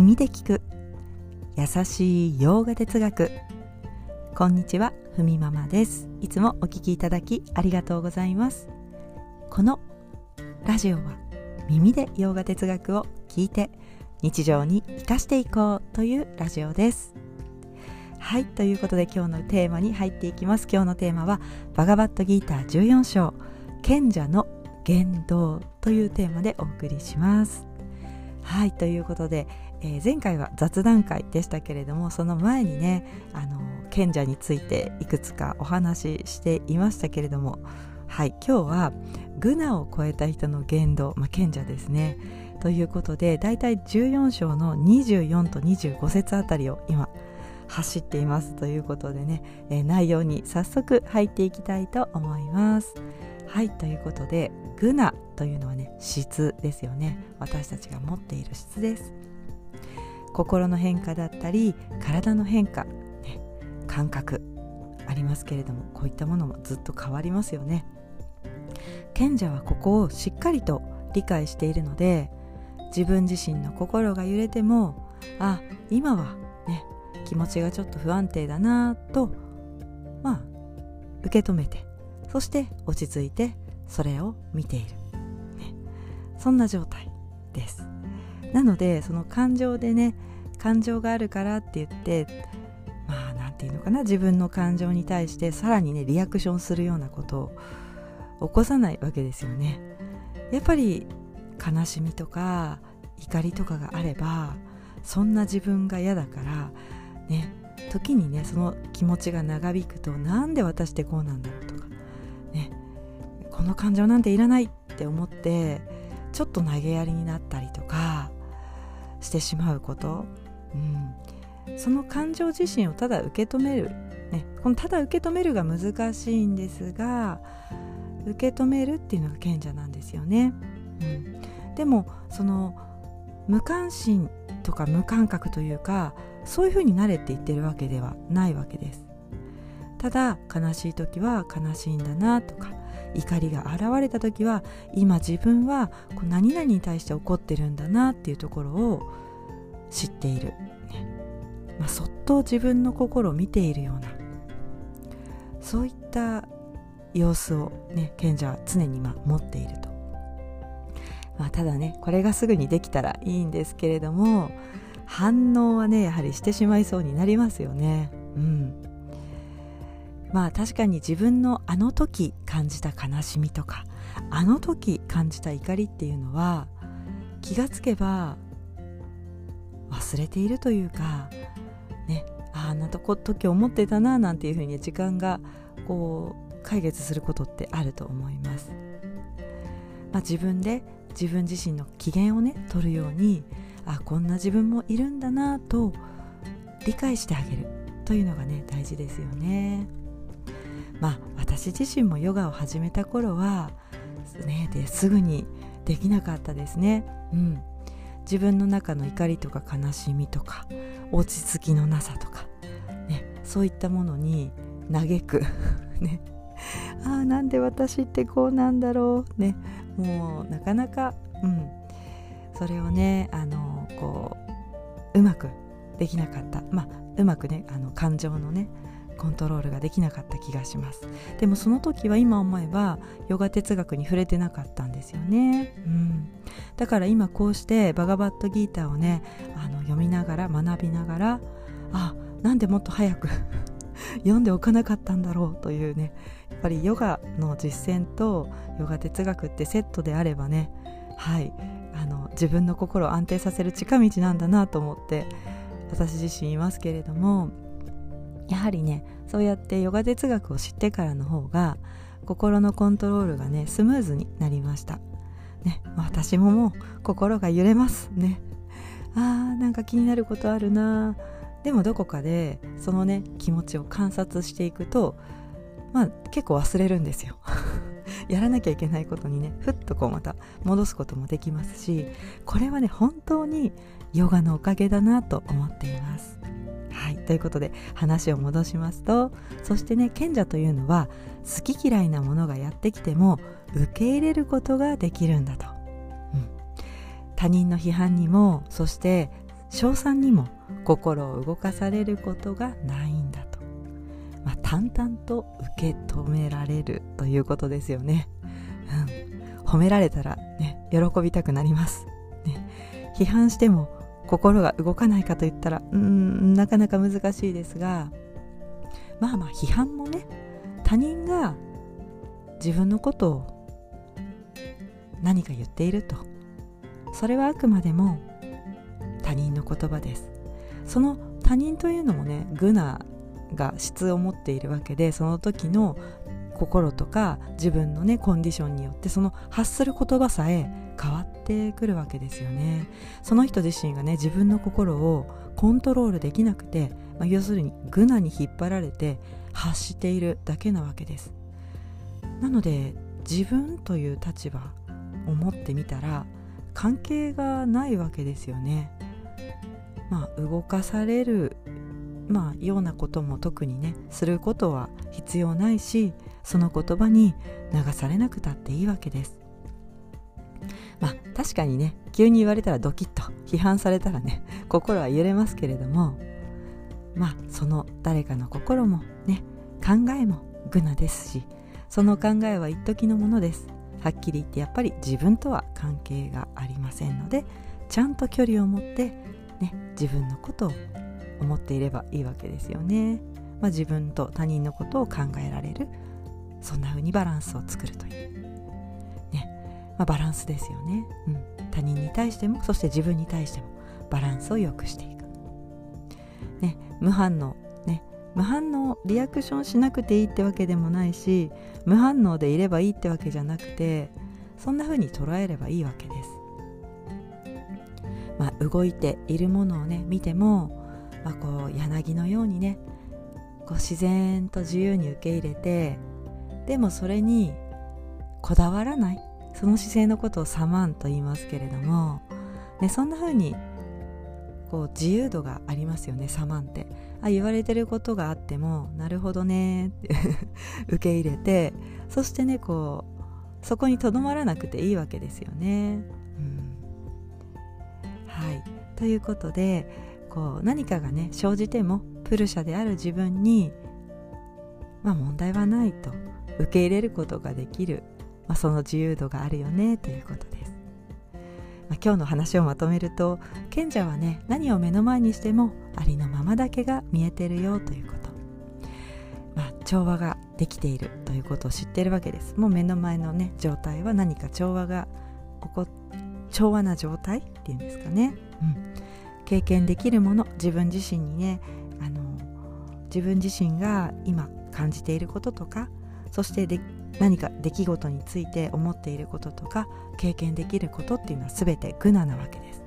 耳で聞く。優しい洋画哲学。こんにちはふみママです。いつもお聞きいただきありがとうございます。このラジオは耳で洋画哲学を聞いて日常に生かしていこうというラジオです。はいということで今日のテーマに入っていきます。今日のテーマはバガバットギーター14章賢者の言動というテーマでお送りします。はいということで、えー、前回は雑談会でしたけれどもその前にねあの賢者についていくつかお話ししていましたけれどもはい今日はグナを超えた人の言動、まあ、賢者ですね。ということでだいたい14章の24と25節あたりを今走っていますということでね、えー、内容に早速入っていきたいと思います。はいということでグナというのはね質ですよね。私たちが持っている質です。心の変化だったり体の変化、ね、感覚ありますけれどもこういったものもずっと変わりますよね。賢者はここをしっかりと理解しているので自分自身の心が揺れてもあ今はね気持ちがちょっと不安定だなとまあ受け止めてそして落ち着いてそれを見ている、ね、そんな状態です。なのでその感情でね感情があるからって言ってまあ何て言うのかな自分の感情に対してさらにねリアクションするようなことを起こさないわけですよね。やっぱり悲しみとか怒りとかがあればそんな自分が嫌だからね時にねその気持ちが長引くとなんで私ってこうなんだろうとかねこの感情なんていらないって思ってちょっと投げやりになったりとかしてしまうこと、うん、その感情自身をただ受け止める、ね、このただ受け止めるが難しいんですが受け止めるっていうのが賢者なんですよね。うん、でもその無関心とか無感覚というかそういうふうになれって言ってるわけではないわけです。ただ悲しい時は悲しいんだなとか怒りが現れた時は今自分はこう何々に対して怒ってるんだなっていうところを知っている、まあ、そっと自分の心を見ているようなそういった様子をね賢者は常にま持っていると、まあ、ただねこれがすぐにできたらいいんですけれども反応はねやはりしてしまいそうになりますよね。うん。まあ確かに自分のあの時感じた悲しみとかあの時感じた怒りっていうのは気がつけば忘れているというかねあんなとこ時思ってたななんていうふうに時間がこう解決することってあると思います、まあ、自分で自分自身の機嫌をね取るようにあこんな自分もいるんだなと理解してあげるというのがね大事ですよね。まあ私自身もヨガを始めた頃はねですぐにできなかったですね。うん。自分の中の怒りとか悲しみとか落ち着きのなさとか、ね、そういったものに嘆く。ね。ああなんで私ってこうなんだろう。ね。もうなかなかうん。それをねあのこううまくできなかった。まあうまくねあの感情のねコントロールができなかった気がします。でもその時は今思えばヨガ哲学に触れてなかったんですよね、うん、だから今こうしてバガバットギーターをねあの読みながら学びながらあなんでもっと早く 読んでおかなかったんだろうというねやっぱりヨガの実践とヨガ哲学ってセットであればねはい。あの自分の心を安定させる近道なんだなと思って私自身いますけれどもやはりねそうやってヨガ哲学を知ってからの方が心のコントロールがねスムーズになりました、ね、私ももう心が揺れます。ね。あーなんか気になることあるな。でもどこかでそのね気持ちを観察していくとまあ結構忘れるんですよ。やらなきゃいけないことにねふっとこうまた戻すこともできますしこれはね本当にヨガのおかげだなと思っています。はい。ということで話を戻しますとそしてね賢者というのは好き嫌いなものがやってきても受け入れることができるんだと、うん、他人の批判にもそして称賛にも心を動かされることがない、淡々と受け止められるということですよね、うん、褒められたらね喜びたくなります、ね、批判しても心が動かないかといったらうんなかなか難しいですがまあまあ批判もね他人が自分のことを何か言っていると。それはあくまでも他人の言葉です。その他人というのもねグナが質を持っているわけでその時の心とか自分のねコンディションによってその発する言葉さえ変わってくるわけですよね。その人自身がね自分の心をコントロールできなくて、まあ、要するにグナに引っ張られて発しているだけなわけです。なので自分という立場を持ってみたら関係がないわけですよね。まあ動かされるまあようなことも特にねすることは必要ないしその言葉に流されなくたっていいわけです。まあ確かにね急に言われたらドキッと批判されたらね心は揺れますけれどもまあその誰かの心もね考えも愚なですしその考えは一時のものです。はっきり言ってやっぱり自分とは関係がありませんのでちゃんと距離を持って、ね、自分のことを思っていればいいわけですよね、まあ、自分と他人のことを考えられるそんな風にバランスを作るという、ね。まあ、バランスですよね、うん、他人に対してもそして自分に対してもバランスを良くしていく、ね、無反応。ね。無反応リアクションしなくていいってわけでもないし無反応でいればいいってわけじゃなくてそんな風に捉えればいいわけです。まあ、動いているものをね見ても、まあ、こう柳のようにねこう自然と自由に受け入れてでもそれにこだわらない。その姿勢のことをサマンと言いますけれども、ね、そんな風にこう自由度がありますよねサマンって。あ言われてることがあってもなるほどねって受け入れてそしてねこうそこにとどまらなくていいわけですよね。うん、はい。ということでこう何かがね生じてもプルシャである自分にまあ問題はないと受け入れることができる、まあ、その自由度があるよねということです。まあ、今日の話をまとめると賢者はね何を目の前にしてもありのままだけが見えてるよということ、まあ、調和ができているということを知ってるわけです。もう目の前のね状態は何か調和が起こ調和な状態っていうんですかね、うん、経験できるもの自分自身にねあの自分自身が今感じていることとかそしてで何か出来事について思っていることとか経験できることっていうのは全てグナなわけです、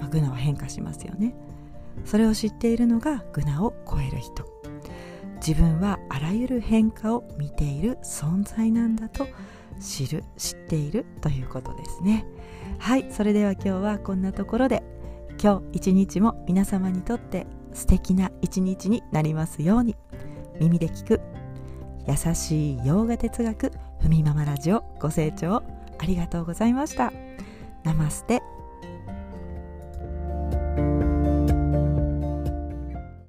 まあ、グナは変化しますよね。それを知っているのがグナを超える人。自分はあらゆる変化を見ている存在なんだと知る知っているということですね。はいそれでは今日はこんなところで今日一日も皆様にとって素敵な一日になりますように。耳で聞く優しい洋画哲学ふみままラジオご清聴ありがとうございました。ナマステ。